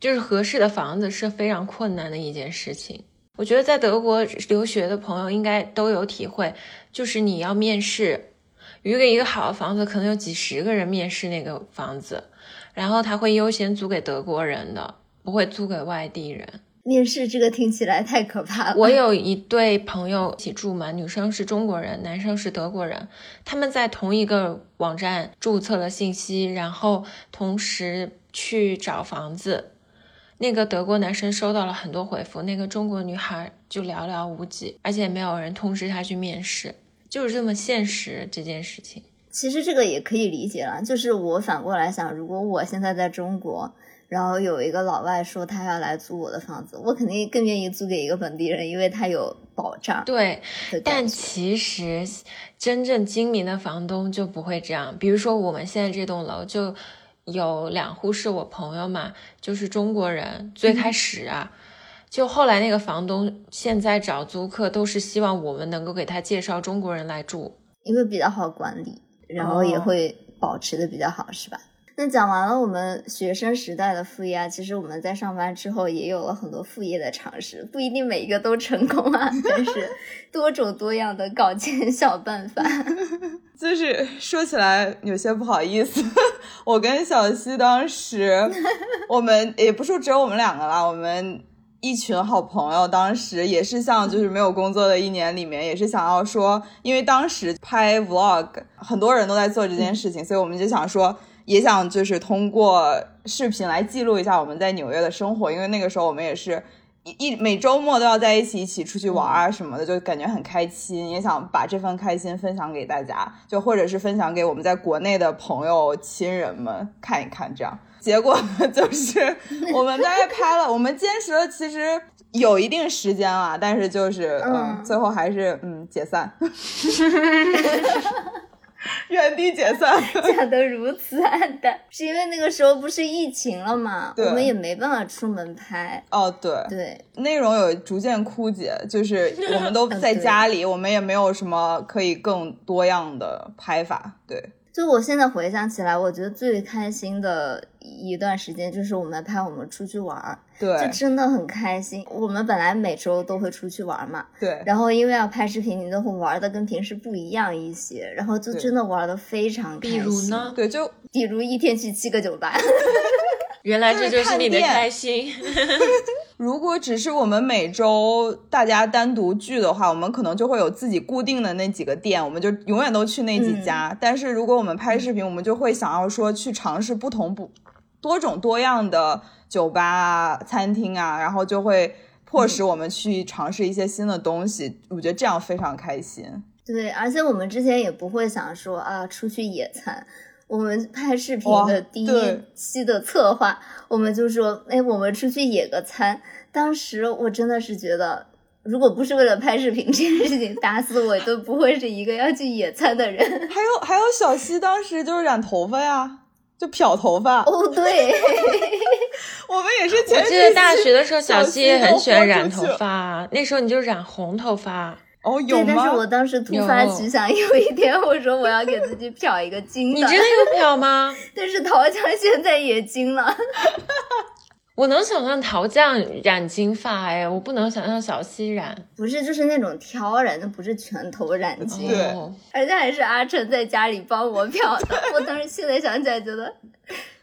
就是合适的房子是非常困难的一件事情。我觉得在德国留学的朋友应该都有体会，就是你要面试，一个一个好的房子，可能有几十个人面试那个房子，然后他会优先租给德国人的，不会租给外地人。面试这个听起来太可怕了。我有一对朋友一起住嘛，女生是中国人，男生是德国人，他们在同一个网站注册了信息，然后同时去找房子。那个德国男生收到了很多回复，那个中国女孩就寥寥无几，而且没有人通知他去面试，就是这么现实这件事情。其实这个也可以理解了，就是我反过来想，如果我现在在中国。然后有一个老外说他要来租我的房子，我肯定更愿意租给一个本地人，因为他有保障。对，但其实真正精明的房东就不会这样。比如说我们现在这栋楼就有两户是我朋友嘛，就是中国人。最开始啊，就后来那个房东现在找租客都是希望我们能够给他介绍中国人来住，因为比较好管理，然后也会保持的比较好，是吧？那讲完了我们学生时代的副业啊，其实我们在上班之后也有了很多副业的尝试，不一定每一个都成功啊，但是 多种多样的搞钱小办法。就是说起来有些不好意思，我跟小西当时，我们也不是只有我们两个啦，我们一群好朋友当时也是像就是没有工作的一年里面，也是想要说，因为当时拍 vlog，很多人都在做这件事情，所以我们就想说。也想就是通过视频来记录一下我们在纽约的生活，因为那个时候我们也是一一每周末都要在一起一起出去玩啊什么的，就感觉很开心，也想把这份开心分享给大家，就或者是分享给我们在国内的朋友亲人们看一看。这样结果 就是我们大概拍了，我们坚持了其实有一定时间了，但是就是嗯，最后还是嗯解散。原地解散，讲得如此暗淡，是因为那个时候不是疫情了嘛？我们也没办法出门拍。哦，对对，内容有逐渐枯竭，就是我们都在家里，我们也没有什么可以更多样的拍法。对。就我现在回想起来，我觉得最开心的一段时间就是我们拍我们出去玩儿，对，就真的很开心。我们本来每周都会出去玩嘛，对，然后因为要拍视频，你都会玩的跟平时不一样一些，然后就真的玩的非常开心。比如呢？对，就比如一天去七个酒吧。原来这就是你的开心。如果只是我们每周大家单独聚的话，我们可能就会有自己固定的那几个店，我们就永远都去那几家。但是如果我们拍视频，我们就会想要说去尝试不同不多种多样的酒吧啊、餐厅啊，然后就会迫使我们去尝试一些新的东西。我觉得这样非常开心。对，而且我们之前也不会想说啊，出去野餐。我们拍视频的第一期的策划，我们就说，哎，我们出去野个餐。当时我真的是觉得，如果不是为了拍视频这件事情，打死我都不会是一个要去野餐的人。还有还有，小溪当时就是染头发呀，就漂头发。哦，对，我们也是。我记得大学的时候，小溪也很喜欢染头发，那时候你就染红头发。哦，有吗？但是我当时突发奇想，有一天我说我要给自己漂一个金的。你真的有漂吗？但是陶酱现在也金了。我能想象陶酱染金发哎，我不能想象小溪染。不是，就是那种挑染的，不是全头染金。对，而且还是阿成在家里帮我漂的。我当时现在想起来觉得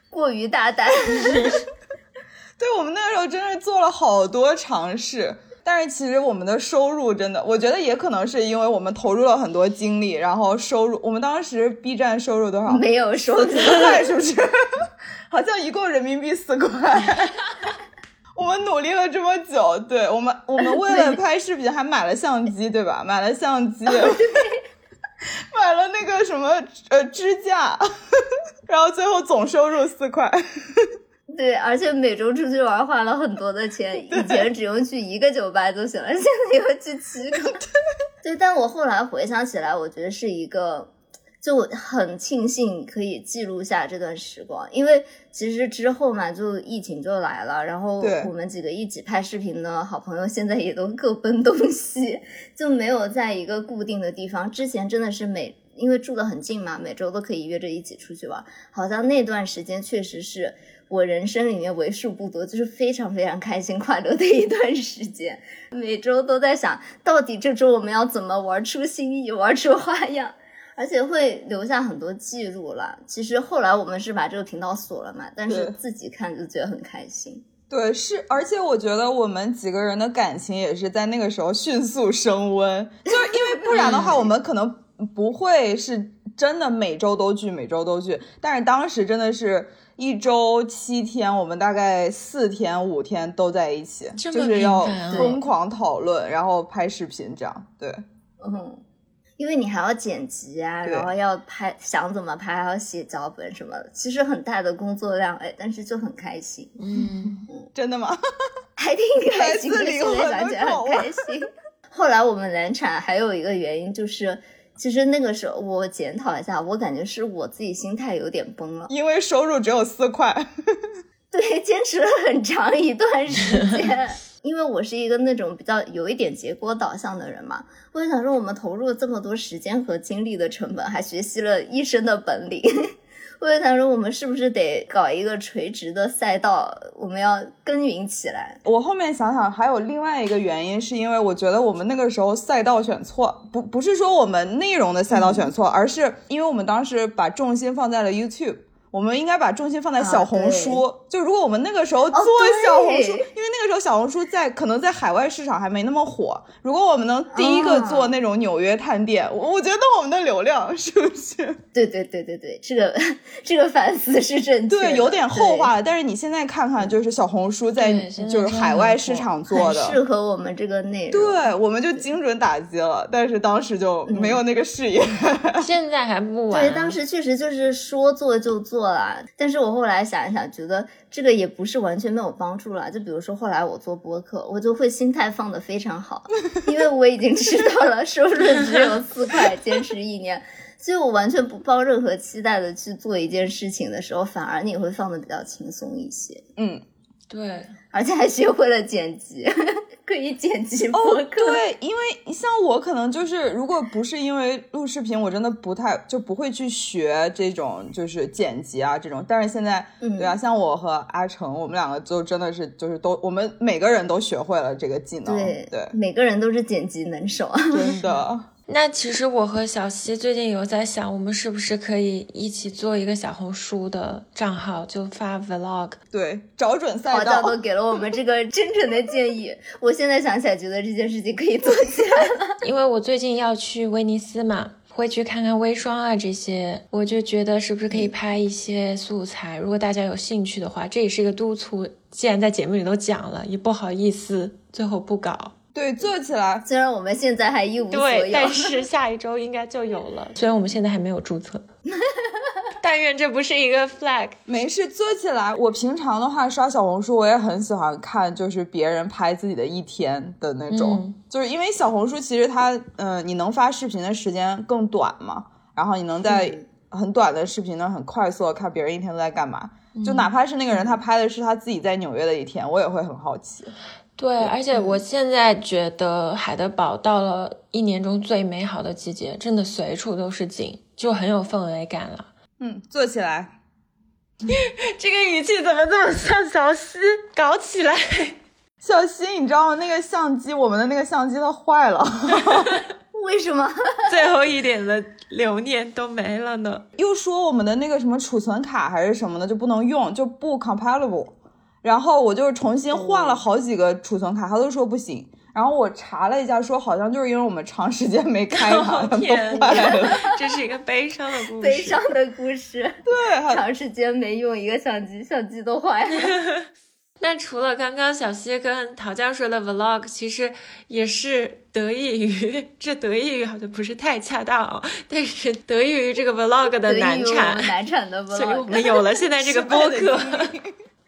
过于大胆。对，我们那个时候真是做了好多尝试。但是其实我们的收入真的，我觉得也可能是因为我们投入了很多精力，然后收入，我们当时 B 站收入多少？没有收入，是不是？好像一共人民币四块。我们努力了这么久，对我们，我们为了拍视频还买了相机，对吧？买了相机，买了那个什么呃支架，然后最后总收入四块。对，而且每周出去玩花了很多的钱，以前只用去一个酒吧就行了，现在要去七个。对，但我后来回想起来，我觉得是一个，就很庆幸可以记录下这段时光，因为其实之后嘛，就疫情就来了，然后我们几个一起拍视频的好朋友现在也都各奔东西，就没有在一个固定的地方。之前真的是每因为住得很近嘛，每周都可以约着一起出去玩，好像那段时间确实是。我人生里面为数不多，就是非常非常开心快乐的一段时间。每周都在想到底这周我们要怎么玩出新意，玩出花样，而且会留下很多记录了。其实后来我们是把这个频道锁了嘛，但是自己看就觉得很开心。对，是，而且我觉得我们几个人的感情也是在那个时候迅速升温，就是因为不然的话，我们可能不会是真的每周都聚，每周都聚。但是当时真的是。一周七天，我们大概四天五天都在一起，就是要疯狂讨论，然后拍视频，这样对。嗯，因为你还要剪辑啊，然后要拍，想怎么拍，还要写脚本什么的，其实很大的工作量，哎，但是就很开心。嗯嗯，真的吗？还挺开心的，现在想起来很开心。后来我们难产还有一个原因就是。其实那个时候，我检讨一下，我感觉是我自己心态有点崩了，因为收入只有四块。对，坚持了很长一段时间，因为我是一个那种比较有一点结果导向的人嘛，我就想说，我们投入了这么多时间和精力的成本，还学习了一身的本领。我就想说，我们是不是得搞一个垂直的赛道？我们要耕耘起来。我后面想想，还有另外一个原因，是因为我觉得我们那个时候赛道选错，不不是说我们内容的赛道选错，而是因为我们当时把重心放在了 YouTube。我们应该把重心放在小红书。就如果我们那个时候做小红书，因为那个时候小红书在可能在海外市场还没那么火。如果我们能第一个做那种纽约探店，我我觉得我们的流量是不是？对对对对对，这个这个反思是正确。对，有点后话了。但是你现在看看，就是小红书在就是海外市场做的，适合我们这个内容。对，我们就精准打击了。但是当时就没有那个视野。现在还不晚。对，当时确实就是说做就做。做了，但是我后来想一想，觉得这个也不是完全没有帮助了。就比如说后来我做播客，我就会心态放得非常好，因为我已经知道了收入只有四块，坚持一年，所以我完全不抱任何期待的去做一件事情的时候，反而你会放得比较轻松一些。嗯，对，而且还学会了剪辑。可以剪辑播客，对，因为像我可能就是，如果不是因为录视频，我真的不太就不会去学这种就是剪辑啊这种。但是现在，对啊，像我和阿成，我们两个就真的是就是都，我们每个人都学会了这个技能，对对，每个人都是剪辑能手，真的。那其实我和小西最近有在想，我们是不是可以一起做一个小红书的账号，就发 vlog。对，找准赛道。都给了我们这个真诚的建议。我现在想起来，觉得这件事情可以做起来了。因为我最近要去威尼斯嘛，会去看看微霜啊这些，我就觉得是不是可以拍一些素材。如果大家有兴趣的话，这也是一个督促。既然在节目里都讲了，也不好意思最后不搞。对，做起来。虽然我们现在还一无所有，但 是下一周应该就有了。虽然我们现在还没有注册。但愿这不是一个 flag。没事，做起来。我平常的话刷小红书，我也很喜欢看，就是别人拍自己的一天的那种。嗯就是因为小红书其实它，嗯、你能发视频的时间更短嘛，然后你能在嗯很短的视频呢，很快速的看别人一天都在干嘛。嗯就哪怕是那个人他拍的是他自己在纽约的一天，我也会很好奇。对，而且我现在觉得海德堡到了一年中最美好的季节，真的随处都是景，就很有氛围感了。嗯，做起来。这个语气怎么这么像小西？搞起来！小西，你知道吗？那个相机，我们的那个相机它坏了，为什么？最后一点的留念都没了呢。又说我们的那个什么储存卡还是什么的就不能用，就不 compatible。然后我就是重新换了好几个储存卡，他都说不行。然后我查了一下，说好像就是因为我们长时间没开它，它都天坏了。这是一个悲伤的故事。悲伤的故事。对，还长时间没用一个相机，相机都坏了。那除了刚刚小西跟陶酱说的 vlog，其实也是得益于这得益于好像不是太恰当哦，但是得益于这个 vlog 的难产，难产的 vlog 所以我。们有了现在这个播客。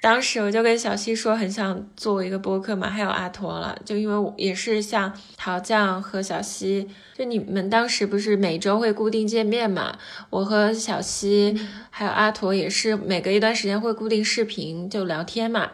当时我就跟小西说，很想做一个播客嘛，还有阿驼了，就因为我也是像陶酱和小西，就你们当时不是每周会固定见面嘛，我和小西还有阿驼也是每隔一段时间会固定视频就聊天嘛，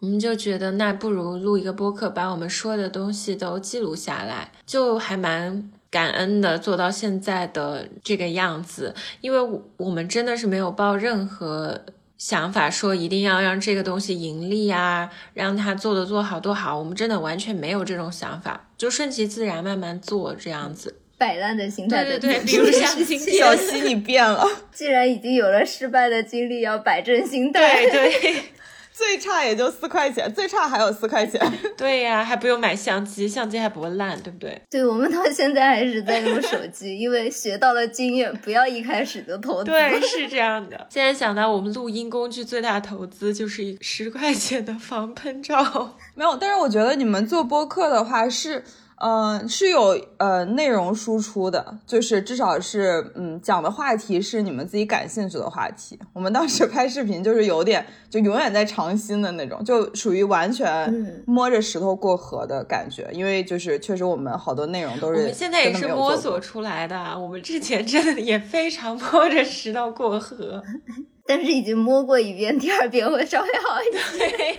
我们就觉得那不如录一个播客，把我们说的东西都记录下来，就还蛮。感恩的做到现在的这个样子，因为我我们真的是没有抱任何想法说一定要让这个东西盈利啊，让它做的做好多好，我们真的完全没有这种想法，就顺其自然慢慢做这样子。摆烂的心态的对对对，比如像 今天，小溪你变了，既然已经有了失败的经历，要摆正心态。对对最差也就四块钱，最差还有四块钱。对呀，还不用买相机，相机还不会烂，对不对？对，我们到现在还是在用手机，因为学到了经验，不要一开始就投资。对，是这样的。现在想到我们录音工具最大投资就是一十块钱的防喷罩。没有，但是我觉得你们做播客的话是，嗯、是有呃内容输出的，就是至少是嗯讲的话题是你们自己感兴趣的话题。我们当时拍视频就是有点就永远在尝新的那种，就属于完全嗯摸着石头过河的感觉，因为就是确实我们好多内容都是我们现在也是摸索出来的啊，我们之前真的也非常摸着石头过河。但是已经摸过一遍，第二遍会稍微好一点。对，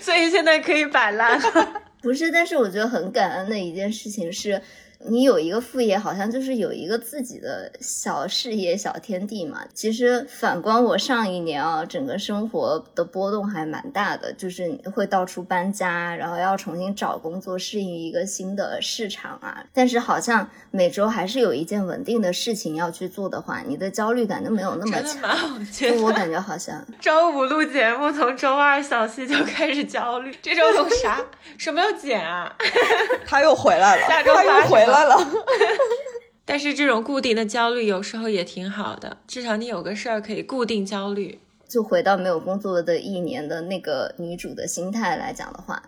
所以现在可以摆烂了。不是，但是我觉得很感恩的一件事情是，你有一个副业，好像就是有一个自己的小事业、小天地嘛。其实反观我上一年啊，整个生活的波动还蛮大的，就是会到处搬家，然后要重新找工作，适应一个新的市场啊。但是好像每周还是有一件稳定的事情要去做的话，你的焦虑感就没有那么强。真的吗？我感觉好像 周五录节目，从周二小溪就开始焦虑，这周有啥？什么要剪啊？他又回来了，下周他又发什么回来了。但是这种固定的焦虑有时候也挺好的，至少你有个事儿可以固定焦虑。就回到没有工作的一年的那个女主的心态来讲的话，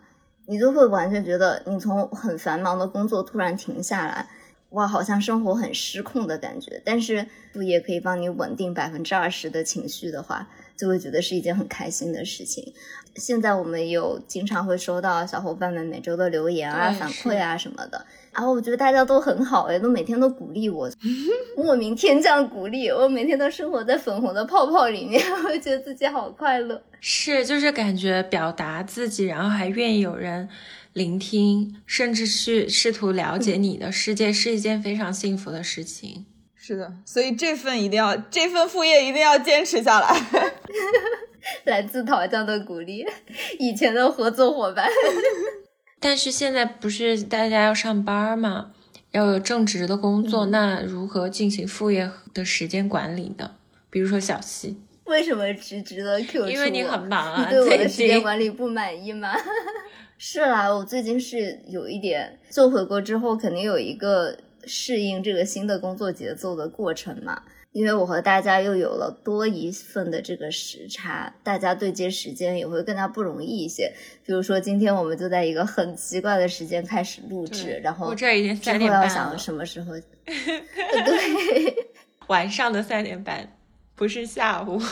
你就会完全觉得你从很繁忙的工作突然停下来，哇，好像生活很失控的感觉。但是副业可以帮你稳定百分之二十的情绪的话，就会觉得是一件很开心的事情。现在我们有经常会收到小伙伴们每周的留言啊、反馈啊什么的，然后我觉得大家都很好哎，都每天都鼓励我，莫名天降鼓励，我每天都生活在粉红的泡泡里面，我觉得自己好快乐。是，就是感觉表达自己，然后还愿意有人聆听，甚至去试图了 解你的世界，是一件非常幸福的事情。是的，所以这份一定要，这份副业一定要坚持下来。来自桃酱的鼓励，以前的合作伙伴。但是现在不是大家要上班嘛，要有正职的工作，那如何进行副业的时间管理呢？比如说小西，为什么直直的 Q 出因为你很忙啊，你对我的时间管理不满意吗？是啦，我最近是有一点做回国之后，肯定有一个适应这个新的工作节奏的过程嘛。因为我和大家又有了多一份的这个时差，大家对接时间也会更加不容易一些。比如说，今天我们就在一个很奇怪的时间开始录制，然后我这已经三点半了要想什么时候？对，晚上的三点半。不是下午。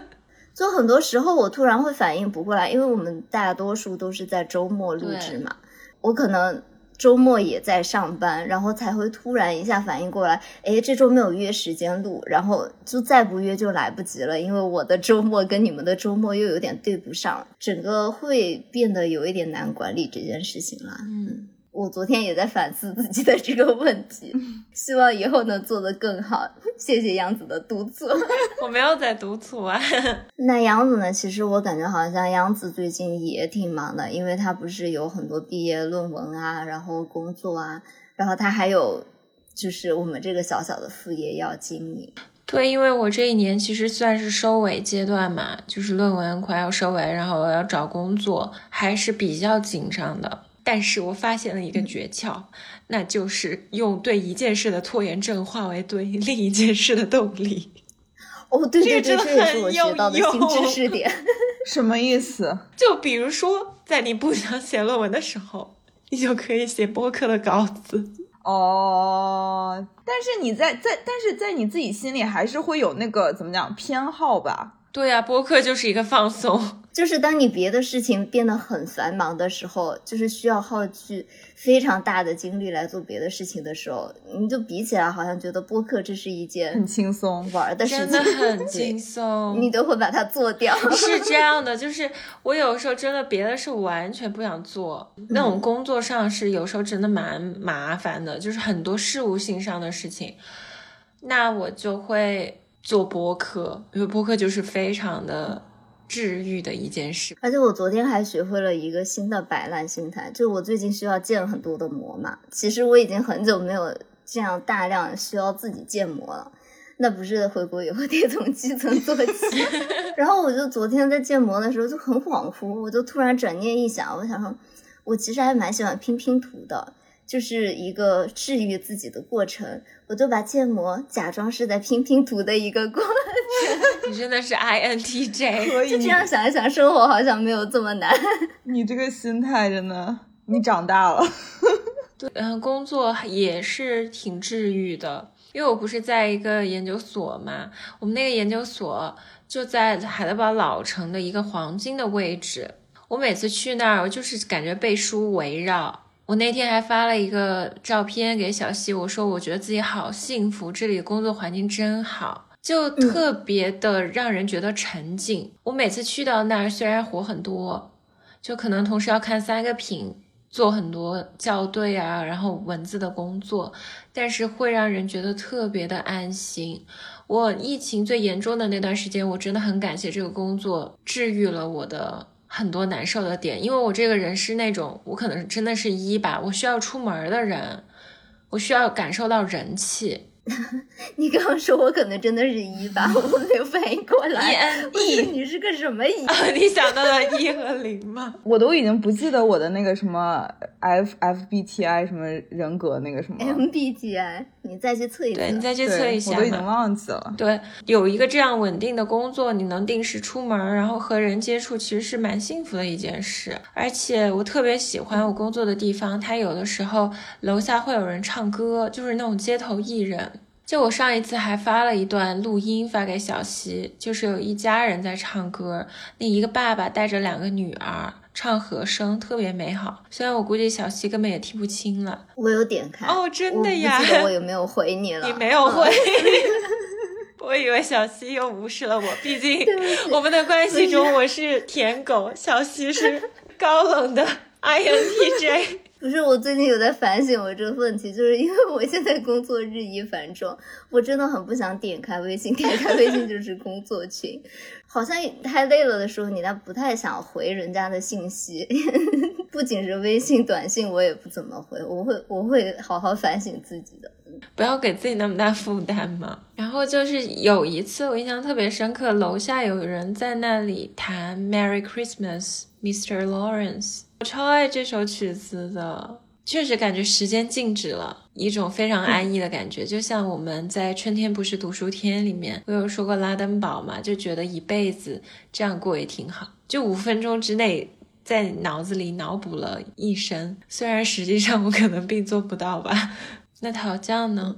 就很多时候我突然会反应不过来，因为我们大多数都是在周末录制嘛，我可能周末也在上班，然后才会突然一下反应过来，哎，这周没有约时间录，然后就再不约就来不及了，因为我的周末跟你们的周末又有点对不上，整个会变得有一点难管理这件事情了。嗯。我昨天也在反思自己的这个问题，希望以后能做得更好。谢谢杨子的督促，我没有在督促啊。那杨子呢？其实我感觉好像杨子最近也挺忙的，因为他不是有很多毕业论文啊，然后工作啊，然后他还有就是我们这个小小的副业要经营。对，因为我这一年其实算是收尾阶段嘛，就是论文快要收尾，然后我要找工作，还是比较紧张的。但是我发现了一个诀窍，那就是用对一件事的拖延症化为对 另一件事的动力。哦，对对对，这也是我学到的新知识点。什么意思？就比如说，在你不想写论文的时候，你就可以写播客的稿子。哦，但是你在在，但是在你自己心里还是会有那个怎么讲偏好吧？对呀，播客就是一个放松。就是当你别的事情变得很繁忙的时候，就是需要耗去非常大的精力来做别的事情的时候，你就比起来好像觉得播客这是一件很轻松玩的事情，真 的很轻松，你都会把它做掉。是这样的，就是我有时候真的别的事完全不想做，那种工作上是有时候真的蛮麻烦的，就是很多事务性上的事情，那我就会做播客，因为播客就是非常的。治愈的一件事，而且我昨天还学会了一个新的摆烂心态，就我最近需要建很多的模嘛。其实我已经很久没有这样大量需要自己建模了，那不是回国以后得从基层做起。然后我就昨天在建模的时候就很恍惚，我就突然转念一想，我想说，我其实还蛮喜欢拼拼图的。就是一个治愈自己的过程，我就把建模假装是在拼拼图的一个过程。你真的是 I N T J，就这样想一想，生活好像没有这么难。你这个心态真的，你长大了。对，嗯，工作也是挺治愈的，因为我不是在一个研究所嘛，我们那个研究所就在海德堡老城的一个黄金的位置，我每次去那儿，我就是感觉被书围绕。我那天还发了一个照片给小溪，我说我觉得自己好幸福，这里的工作环境真好，就特别的让人觉得沉静。我每次去到那儿，虽然活很多，就可能同时要看三个品，做很多校对啊，然后文字的工作，但是会让人觉得特别的安心。我疫情最严重的那段时间，我真的很感谢这个工作，治愈了我的。很多难受的点，因为我这个人是那种，我可能真的是一吧，我需要出门的人，我需要感受到人气。你刚刚说我可能真的是一吧，我没有反应过来。E N E，你是个什么一？你想到了一和零吗？我都已经不记得我的那个什么 F F B T I 什么人格那个什么 M B T I，你再去测一对，你再去测一下。我都已经忘记了。对，有一个这样稳定的工作，你能定时出门，然后和人接触，其实是蛮幸福的一件事。而且我特别喜欢我工作的地方，它有的时候楼下会有人唱歌，就是那种街头艺人。就我上一次还发了一段录音发给小西，就是有一家人在唱歌，那一个爸爸带着两个女儿唱和声，特别美好。虽然我估计小西根本也听不清了。我有点开哦，真的呀？我我有没有回你 了？你没有回，我以为小西又无视了我。毕竟 我们的关系中，我是舔狗，小西是高冷的 INTJ。不是我最近有在反省我这个问题，就是因为我现在工作日益繁重，我真的很不想点开微信，点开微信就是工作群，好像太累了的时候，你那不太想回人家的信息，不仅是微信短信，我也不怎么回，我会我会好好反省自己的，不要给自己那么大负担嘛。然后就是有一次我印象特别深刻，楼下有人在那里弹 Merry Christmas Mr. Lawrence。我超爱这首曲子的，确实感觉时间静止了，一种非常安逸的感觉，就像我们在《春天不是读书天》里面，我有说过拉登堡嘛，就觉得一辈子这样过也挺好，就五分钟之内在脑子里脑补了一生，虽然实际上我可能并做不到吧。那陶酱呢？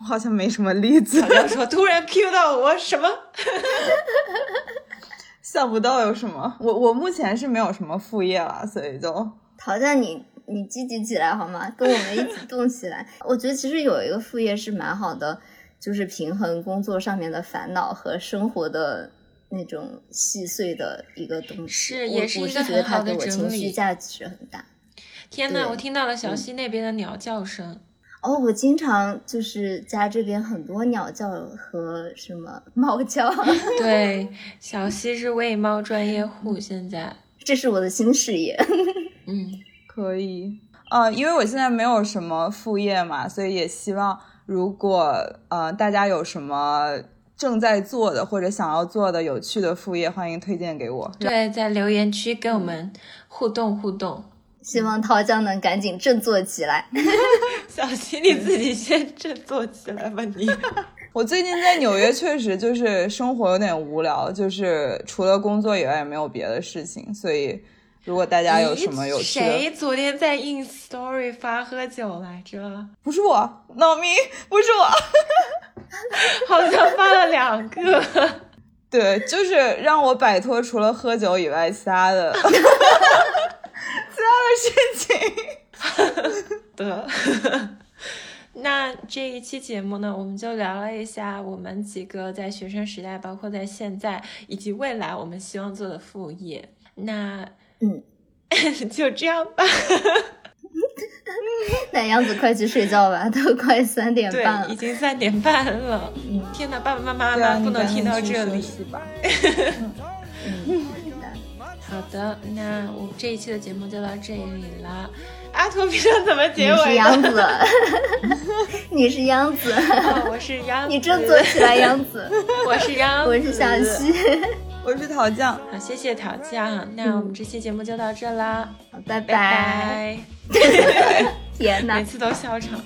我好像没什么例子。好像说突然 Q 到我什么？想不到有什么。我我目前是没有什么副业了，所以就陶酱你你积极起来好吗？跟我们一起动起来。我觉得其实有一个副业是蛮好的，就是平衡工作上面的烦恼和生活的那种细碎的一个东西。是也是一个很好的情整理绪价值很大。天呐，我听到了小溪那边的鸟叫声。哦，我经常就是家这边很多鸟叫和什么猫叫，对，小溪是喂猫专业户，现在，这是我的新事业。嗯，可以。呃，因为我现在没有什么副业嘛，所以也希望如果呃大家有什么正在做的或者想要做的有趣的副业，欢迎推荐给我。对，在留言区跟我们互动互动。希望涛江能赶紧振作起来。小心，你自己先振作起来吧，你。我最近在纽约确实就是生活有点无聊，就是除了工作以外也没有别的事情，所以如果大家有什么有趣的，谁昨天在 ins story 发喝酒来着？不是我，脑明不是我，好像发了两个。对，就是让我摆脱除了喝酒以外其他的其他的事情。的。那这一期节目呢，我们就聊了一下我们几个在学生时代，包括在现在以及未来我们希望做的副业。那嗯，就这样吧。那样子快去睡觉吧，都快三点半，了已。经三点半了。天哪，爸爸妈妈对啊，不能听到这里。吧。嗯，好的，那我们这一期的节目就到这里了。阿图平常怎么结你是尾杨的？子，你是杨子，哦 我是杨子，你振作起来，杨子。我是杨子，我是小溪，我是桃酱，好，谢谢桃酱。那我们这期节目就到这啦，好拜拜拜。天哪每！次都笑场。